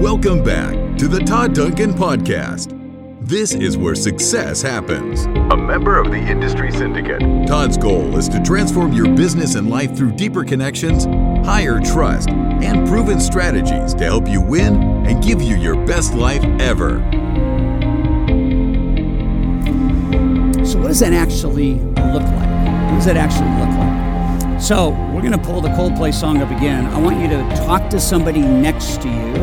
Welcome back to the Todd Duncan Podcast. This is where success happens. A member of the Industry Syndicate, Todd's goal is to transform your business and life through deeper connections, higher trust, and proven strategies to help you win and give you your best life ever. So, what does that actually look like? What does that actually look like? So, we're going to pull the Coldplay song up again. I want you to talk to somebody next to you,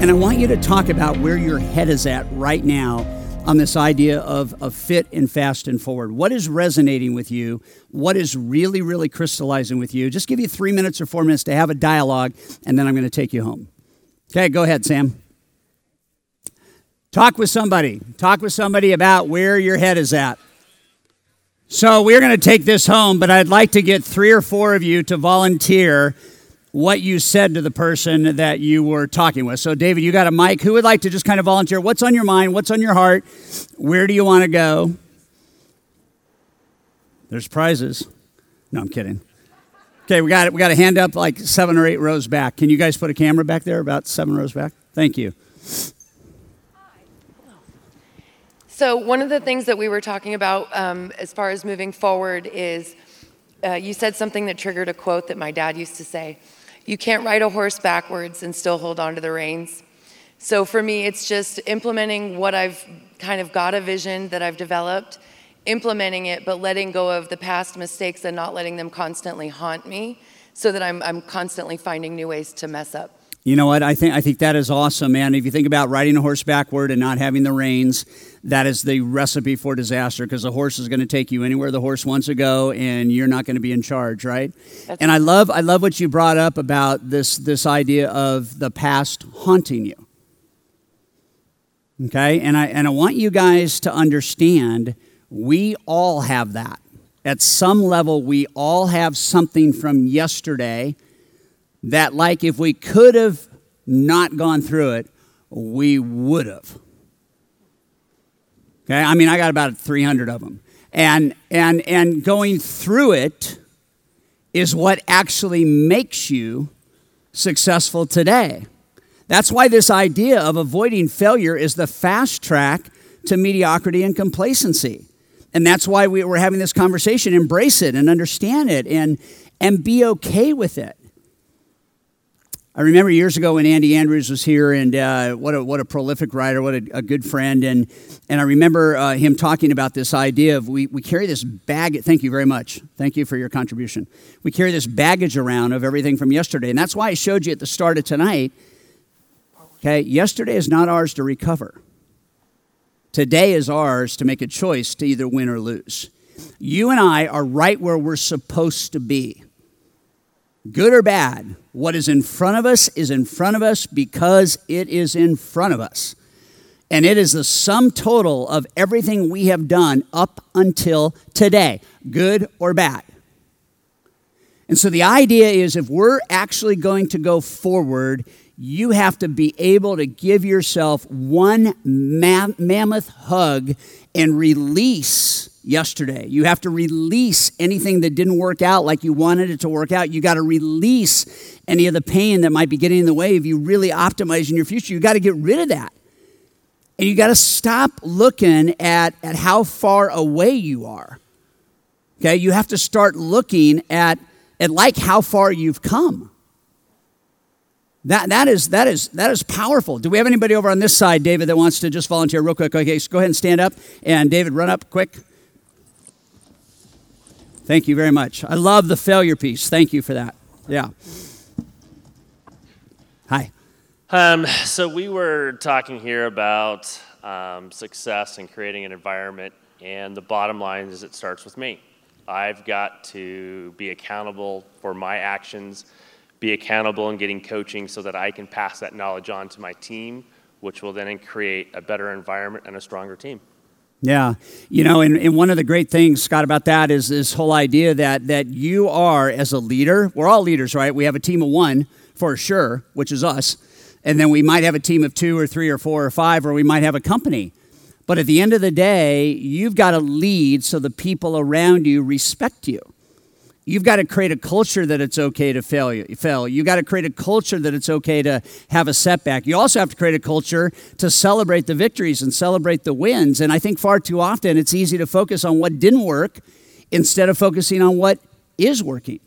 and I want you to talk about where your head is at right now on this idea of, of fit and fast and forward. What is resonating with you? What is really, really crystallizing with you? Just give you three minutes or four minutes to have a dialogue, and then I'm going to take you home. Okay, go ahead, Sam. Talk with somebody. Talk with somebody about where your head is at. So we're going to take this home, but I'd like to get three or four of you to volunteer what you said to the person that you were talking with. So, David, you got a mic. Who would like to just kind of volunteer? What's on your mind? What's on your heart? Where do you want to go? There's prizes. No, I'm kidding. Okay, we got it. We got a hand up like seven or eight rows back. Can you guys put a camera back there about seven rows back? Thank you. So, one of the things that we were talking about um, as far as moving forward is uh, you said something that triggered a quote that my dad used to say You can't ride a horse backwards and still hold on to the reins. So, for me, it's just implementing what I've kind of got a vision that I've developed, implementing it, but letting go of the past mistakes and not letting them constantly haunt me so that I'm, I'm constantly finding new ways to mess up. You know what? I think I think that is awesome, man. If you think about riding a horse backward and not having the reins, that is the recipe for disaster because the horse is going to take you anywhere the horse wants to go, and you're not going to be in charge, right? That's and I love I love what you brought up about this this idea of the past haunting you. Okay, and I and I want you guys to understand we all have that. At some level, we all have something from yesterday that, like, if we could have not gone through it, we would have. Okay, I mean, I got about 300 of them. And, and, and going through it is what actually makes you successful today. That's why this idea of avoiding failure is the fast track to mediocrity and complacency. And that's why we, we're having this conversation. Embrace it and understand it and, and be okay with it. I remember years ago when Andy Andrews was here, and uh, what, a, what a prolific writer, what a, a good friend. And, and I remember uh, him talking about this idea of we, we carry this bag. Thank you very much. Thank you for your contribution. We carry this baggage around of everything from yesterday. And that's why I showed you at the start of tonight. Okay, yesterday is not ours to recover. Today is ours to make a choice to either win or lose. You and I are right where we're supposed to be. Good or bad, what is in front of us is in front of us because it is in front of us. And it is the sum total of everything we have done up until today, good or bad. And so the idea is if we're actually going to go forward, you have to be able to give yourself one ma- mammoth hug and release yesterday. You have to release anything that didn't work out like you wanted it to work out. You got to release any of the pain that might be getting in the way of you really optimizing your future. You got to get rid of that. And you got to stop looking at, at how far away you are. Okay? You have to start looking at, at like how far you've come. That, that, is, that, is, that is powerful. Do we have anybody over on this side, David, that wants to just volunteer real quick? Okay, so go ahead and stand up. And David, run up quick. Thank you very much. I love the failure piece. Thank you for that. Yeah. Hi. Um, so we were talking here about um, success and creating an environment, and the bottom line is it starts with me. I've got to be accountable for my actions, be accountable in getting coaching so that I can pass that knowledge on to my team, which will then create a better environment and a stronger team. Yeah. You know, and, and one of the great things, Scott, about that is this whole idea that, that you are, as a leader, we're all leaders, right? We have a team of one for sure, which is us. And then we might have a team of two or three or four or five, or we might have a company. But at the end of the day, you've got to lead so the people around you respect you. You've got to create a culture that it's okay to fail. Fail. You got to create a culture that it's okay to have a setback. You also have to create a culture to celebrate the victories and celebrate the wins. And I think far too often it's easy to focus on what didn't work instead of focusing on what is working.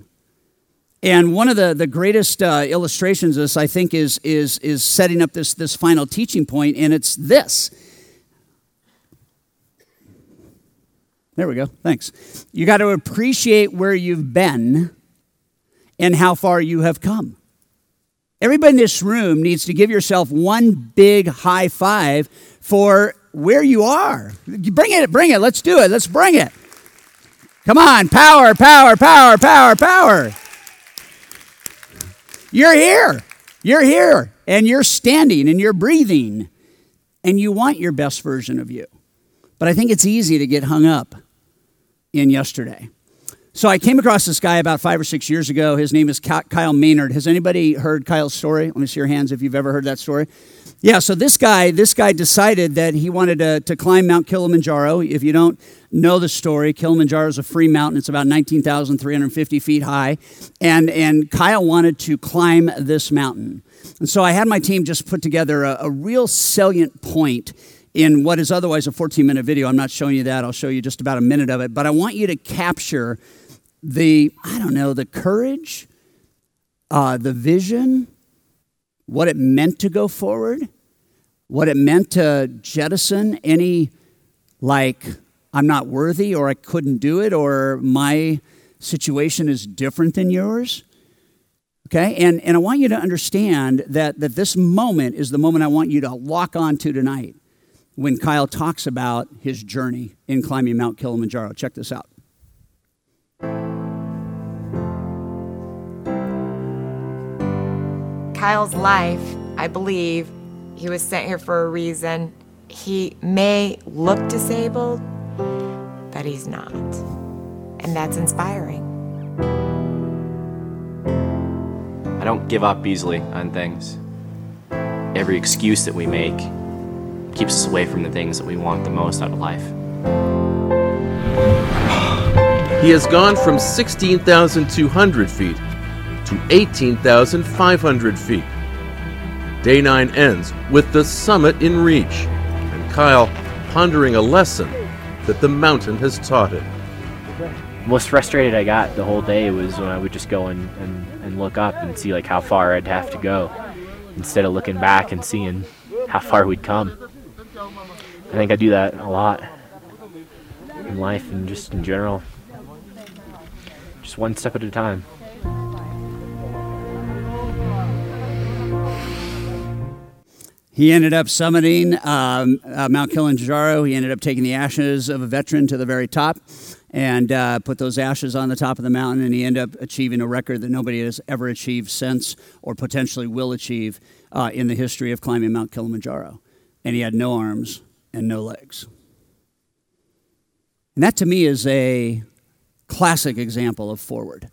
And one of the, the greatest uh, illustrations of this, I think, is, is, is setting up this, this final teaching point, and it's this There we go. Thanks. You got to appreciate where you've been and how far you have come. Everybody in this room needs to give yourself one big high five for where you are. Bring it, bring it. Let's do it. Let's bring it. Come on, power, power, power, power, power. You're here. You're here, and you're standing, and you're breathing, and you want your best version of you. But I think it's easy to get hung up in yesterday. So I came across this guy about five or six years ago. His name is Kyle Maynard. Has anybody heard Kyle's story? Let me see your hands if you've ever heard that story. Yeah, so this guy, this guy decided that he wanted to, to climb Mount Kilimanjaro. If you don't know the story, Kilimanjaro is a free mountain. It's about 19,350 feet high. And, and Kyle wanted to climb this mountain. And so I had my team just put together a, a real salient point in what is otherwise a 14 minute video. I'm not showing you that. I'll show you just about a minute of it. But I want you to capture the, I don't know, the courage, uh, the vision, what it meant to go forward, what it meant to jettison any, like, I'm not worthy or I couldn't do it or my situation is different than yours. Okay? And, and I want you to understand that, that this moment is the moment I want you to lock on to tonight when Kyle talks about his journey in climbing Mount Kilimanjaro. Check this out. Kyle's life, I believe, he was sent here for a reason. He may look disabled, but he's not. And that's inspiring. I don't give up easily on things. Every excuse that we make keeps us away from the things that we want the most out of life. He has gone from 16,200 feet to 18,500 feet. Day 9 ends with the summit in reach, and Kyle pondering a lesson that the mountain has taught him. Most frustrated I got the whole day was when I would just go and, and, and look up and see like how far I'd have to go instead of looking back and seeing how far we'd come. I think I do that a lot in life and just in general. Just one step at a time. He ended up summiting um, uh, Mount Kilimanjaro. He ended up taking the ashes of a veteran to the very top and uh, put those ashes on the top of the mountain. And he ended up achieving a record that nobody has ever achieved since or potentially will achieve uh, in the history of climbing Mount Kilimanjaro. And he had no arms, and no legs. And that to me is a classic example of forward.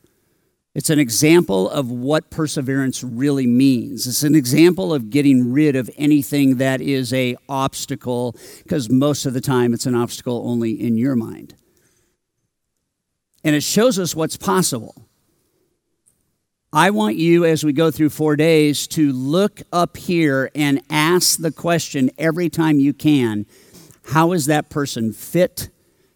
It's an example of what perseverance really means. It's an example of getting rid of anything that is a obstacle because most of the time it's an obstacle only in your mind. And it shows us what's possible. I want you, as we go through four days, to look up here and ask the question every time you can how is that person fit?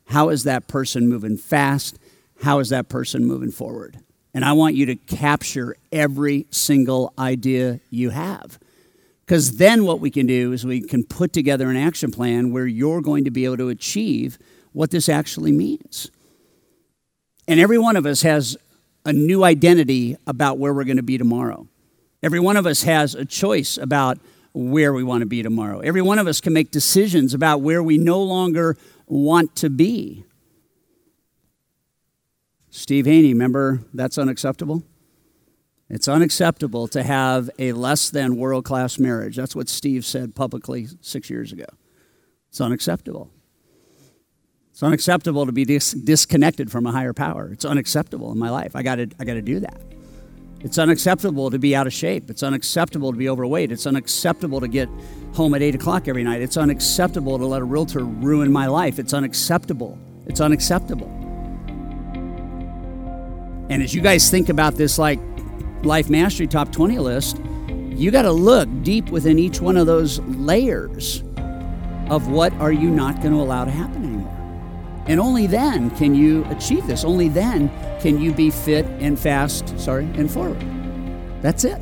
How is that person moving fast? How is that person moving forward? And I want you to capture every single idea you have. Because then what we can do is we can put together an action plan where you're going to be able to achieve what this actually means. And every one of us has a new identity about where we're going to be tomorrow. Every one of us has a choice about where we want to be tomorrow. Every one of us can make decisions about where we no longer want to be. Steve Haney, remember that's unacceptable? It's unacceptable to have a less than world class marriage. That's what Steve said publicly six years ago. It's unacceptable. It's unacceptable to be dis- disconnected from a higher power. It's unacceptable in my life. I got to I got to do that. It's unacceptable to be out of shape. It's unacceptable to be overweight. It's unacceptable to get home at 8 o'clock every night. It's unacceptable to let a realtor ruin my life. It's unacceptable. It's unacceptable. And as you guys think about this, like Life Mastery Top 20 list, you got to look deep within each one of those layers of what are you not going to allow to happen. And only then can you achieve this. Only then can you be fit and fast, sorry, and forward. That's it.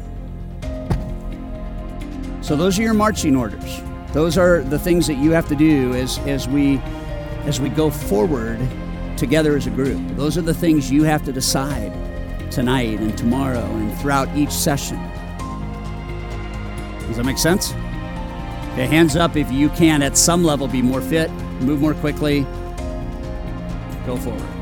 So those are your marching orders. Those are the things that you have to do as, as we as we go forward together as a group. Those are the things you have to decide tonight and tomorrow and throughout each session. Does that make sense? Okay, hands up if you can at some level be more fit, move more quickly, go forward.